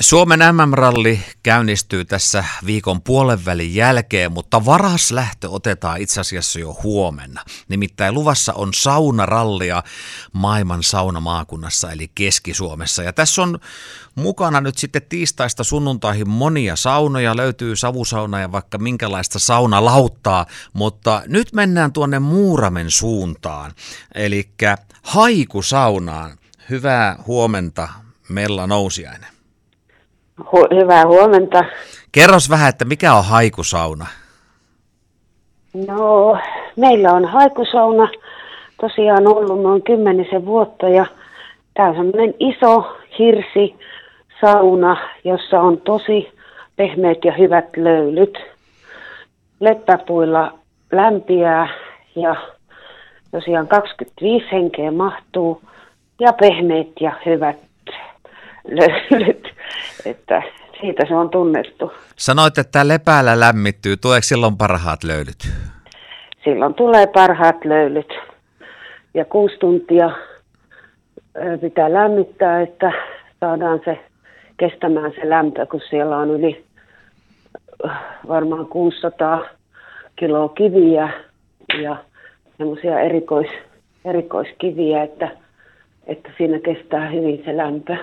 Suomen MM-ralli käynnistyy tässä viikon puolen välin jälkeen, mutta varas lähtö otetaan itse asiassa jo huomenna. Nimittäin luvassa on saunarallia maailman saunamaakunnassa eli Keski-Suomessa. Ja tässä on mukana nyt sitten tiistaista sunnuntaihin monia saunoja, löytyy savusauna ja vaikka minkälaista saunalauttaa, mutta nyt mennään tuonne Muuramen suuntaan, eli haikusaunaan. Hyvää huomenta, Mella Nousiainen. Hu- hyvää huomenta. Kerros vähän, että mikä on haikusauna? No, meillä on haikusauna tosiaan ollut noin kymmenisen vuotta ja tämä on semmoinen iso hirsi sauna, jossa on tosi pehmeät ja hyvät löylyt. Leppäpuilla lämpiää ja tosiaan 25 henkeä mahtuu ja pehmeät ja hyvät löylyt, että siitä se on tunnettu. Sanoit, että lepäällä lämmittyy. Tuleeko silloin parhaat löylyt? Silloin tulee parhaat löylyt. Ja kuusi tuntia pitää lämmittää, että saadaan se kestämään se lämpö, kun siellä on yli varmaan 600 kiloa kiviä ja semmoisia erikois, erikoiskiviä, että, että siinä kestää hyvin se lämpö.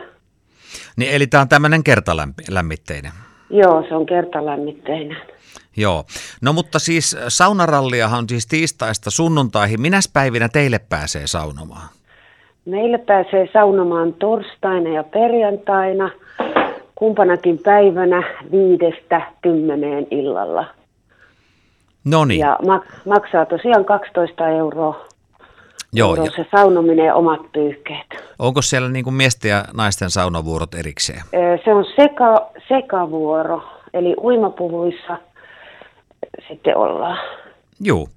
Niin, eli tämä on tämmöinen kertalämmitteinen. Joo, se on kertalämmitteinen. Joo. No mutta siis saunaralliahan on siis tiistaista sunnuntaihin. Minäs päivinä teille pääsee saunomaan? Meille pääsee saunomaan torstaina ja perjantaina, kumpanakin päivänä viidestä kymmeneen illalla. No niin. Ja mak- maksaa tosiaan 12 euroa Joo, ja se saunominen ja omat pyyhkeet. onko siellä niin kuin miesten ja naisten saunavuorot erikseen? Se on seka, sekavuoro, eli uimapuvuissa sitten ollaan. Juu,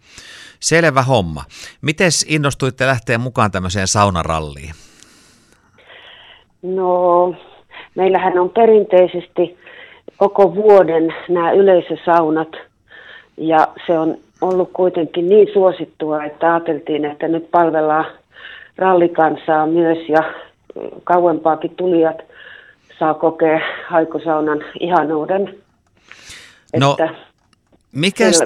selvä homma. Mites innostuitte lähteä mukaan tämmöiseen saunaralliin? No, meillähän on perinteisesti koko vuoden nämä yleisösaunat, ja se on ollut kuitenkin niin suosittua, että ajateltiin, että nyt palvellaan rallikansaa myös, ja kauempaakin tulijat saa kokea haikosaunan ihanuuden. No, Että Mikäs,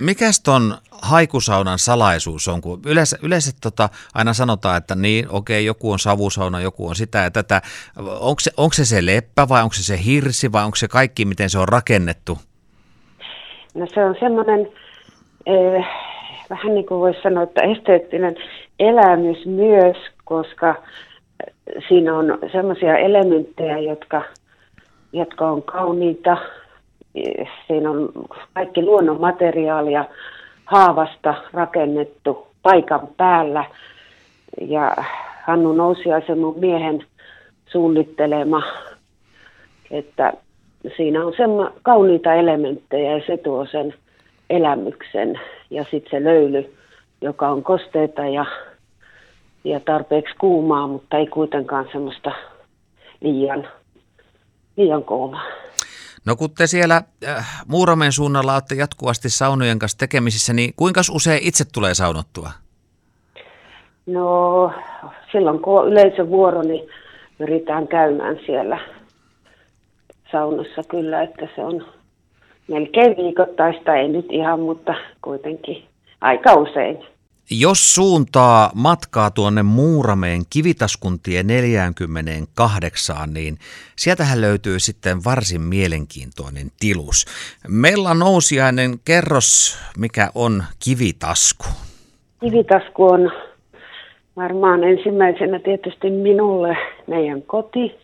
mikäs ton haikusaunan salaisuus on? Kun yleensä, yleensä tota, aina sanotaan, että niin, okei, joku on savusauna, joku on sitä ja tätä. Onko se, onko se se leppä vai onko se se hirsi vai onko se kaikki, miten se on rakennettu? No se on semmoinen, vähän niin kuin voisi sanoa, että esteettinen elämys myös, koska siinä on semmoisia elementtejä, jotka, jotka on kauniita. Eh, Siinä on kaikki luonnonmateriaalia haavasta rakennettu paikan päällä. Ja Hannu Nousiaisen mun miehen suunnittelema, että siinä on semmo, kauniita elementtejä ja se tuo sen elämyksen. Ja sitten se löyly, joka on kosteita ja, ja tarpeeksi kuumaa, mutta ei kuitenkaan semmoista liian, liian kuumaa. No kun te siellä äh, Muuramen suunnalla olette jatkuvasti saunojen kanssa tekemisissä, niin kuinka usein itse tulee saunottua? No silloin kun on yleisövuoro, niin pyritään käymään siellä saunassa kyllä, että se on melkein viikoittaista, ei nyt ihan, mutta kuitenkin aika usein. Jos suuntaa matkaa tuonne Muurameen kivitaskuntien 48, niin sieltähän löytyy sitten varsin mielenkiintoinen tilus. Meillä nousiainen kerros, mikä on kivitasku. Kivitasku on varmaan ensimmäisenä tietysti minulle meidän koti.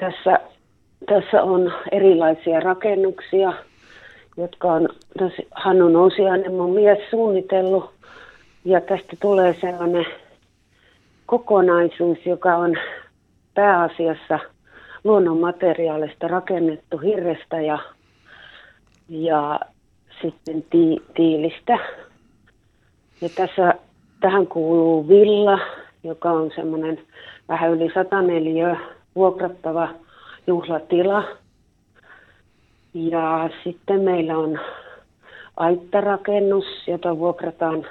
Tässä, tässä on erilaisia rakennuksia, jotka on Hannu Nousiainen, mun mies, suunnitellut. Ja tästä tulee sellainen kokonaisuus, joka on pääasiassa luonnonmateriaalista rakennettu hirrestä ja, ja sitten ti, tiilistä. Ja tässä, tähän kuuluu villa, joka on semmoinen vähän yli 104 vuokrattava juhlatila. Ja sitten meillä on aittarakennus, jota vuokrataan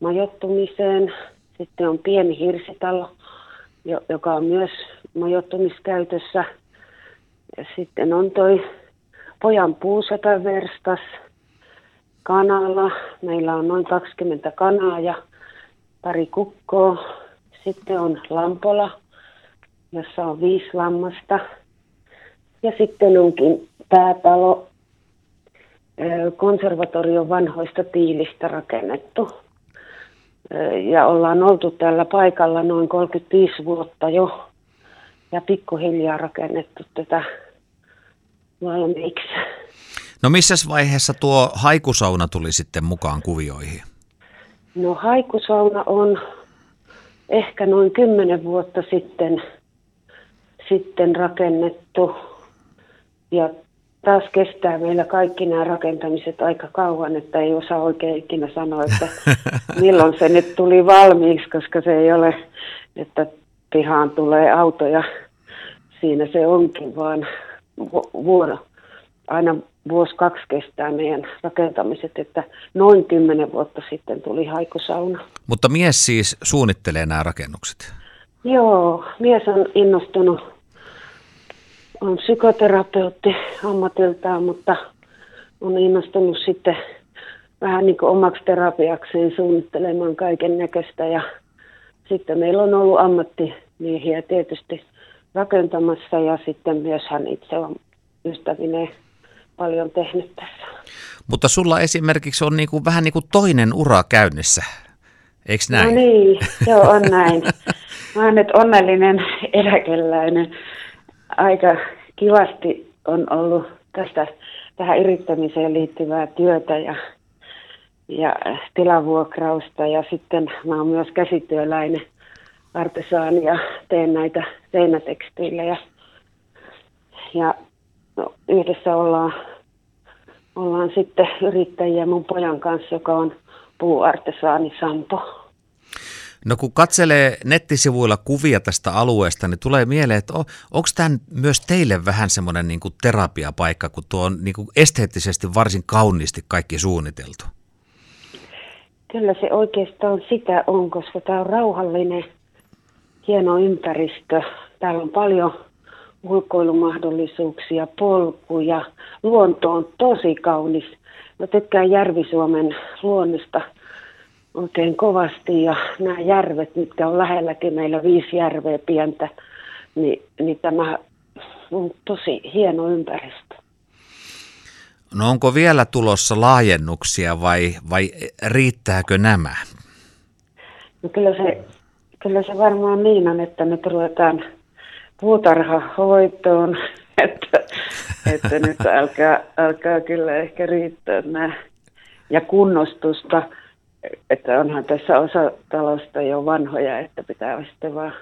majoittumiseen. Sitten on pieni hirsitalo, jo- joka on myös majoittumiskäytössä. Ja sitten on toi pojan puusepäverstas kanalla. Meillä on noin 20 kanaa ja pari kukkoa. Sitten on Lampola, jossa on viisi lammasta. Ja sitten onkin päätalo, konservatorion vanhoista tiilistä rakennettu. Ja ollaan oltu tällä paikalla noin 35 vuotta jo ja pikkuhiljaa rakennettu tätä valmiiksi. No missä vaiheessa tuo haikusauna tuli sitten mukaan kuvioihin? No haikusauna on ehkä noin kymmenen vuotta sitten, sitten rakennettu. Ja taas kestää meillä kaikki nämä rakentamiset aika kauan, että ei osaa oikein ikinä sanoa, että milloin se nyt tuli valmiiksi, koska se ei ole, että pihaan tulee auto ja siinä se onkin, vaan vuoro. Aina vuosi kaksi kestää meidän rakentamiset, että noin kymmenen vuotta sitten tuli haikusauna. Mutta mies siis suunnittelee nämä rakennukset? Joo, mies on innostunut, on psykoterapeutti ammatiltaan, mutta on innostunut sitten vähän niin kuin omaksi terapiakseen suunnittelemaan kaiken näköistä ja sitten meillä on ollut ammattimiehiä tietysti rakentamassa ja sitten myös hän itse on ystävineen paljon tehnyt tässä. Mutta sulla esimerkiksi on niinku, vähän niin kuin toinen ura käynnissä, eikö näin? No niin, joo on näin. Mä olen nyt onnellinen eläkeläinen. Aika kivasti on ollut tästä tähän yrittämiseen liittyvää työtä ja, ja tilavuokrausta ja sitten mä oon myös käsityöläinen artesaani ja teen näitä seinätekstiilejä. Ja no, yhdessä ollaan, ollaan sitten yrittäjiä mun pojan kanssa, joka on puuartesaani Sampo. No kun katselee nettisivuilla kuvia tästä alueesta, niin tulee mieleen, että on, onko tämä myös teille vähän semmoinen niin terapiapaikka, kun tuo on niin kuin esteettisesti varsin kauniisti kaikki suunniteltu? Kyllä se oikeastaan sitä on, koska tämä on rauhallinen, hieno ympäristö. Täällä on paljon ulkoilumahdollisuuksia, polkuja. Luonto on tosi kaunis. Mä tykkään Järvi-Suomen luonnosta oikein kovasti ja nämä järvet, mitkä on lähelläkin, meillä viisi järveä pientä, niin, niin tämä on tosi hieno ympäristö. No onko vielä tulossa laajennuksia vai, vai riittääkö nämä? No kyllä se, kyllä se varmaan niin on, että me ruvetaan puutarhahoitoon, että, että nyt alkaa, alkaa kyllä ehkä riittää nämä ja kunnostusta, että onhan tässä osa talosta jo vanhoja, että pitää sitten vaan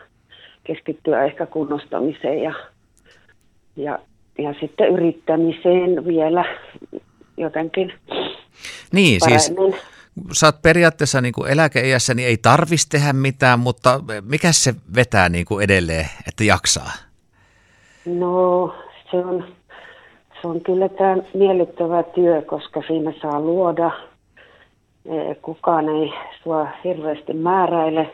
keskittyä ehkä kunnostamiseen ja, ja, ja sitten yrittämiseen vielä jotenkin Niin, siis paremmin. siis sä oot periaatteessa niin kuin eläkeiässä, niin ei tarvitsisi tehdä mitään, mutta mikä se vetää niin kuin edelleen, että jaksaa? No se on, se on kyllä tämä miellyttävä työ, koska siinä saa luoda. E, kukaan ei sua hirveästi määräile.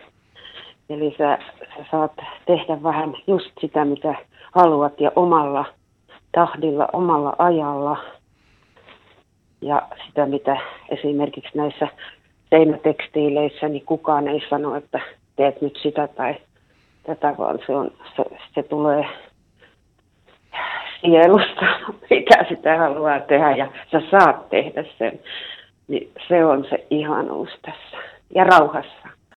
Eli sä, sä saat tehdä vähän just sitä, mitä haluat ja omalla tahdilla, omalla ajalla – ja sitä, mitä esimerkiksi näissä seinätekstiileissä, niin kukaan ei sano, että teet nyt sitä tai tätä, vaan se, on, se, se tulee sielusta, mitä sitä haluaa tehdä ja sä saat tehdä sen. Niin se on se ihanuus tässä ja rauhassa.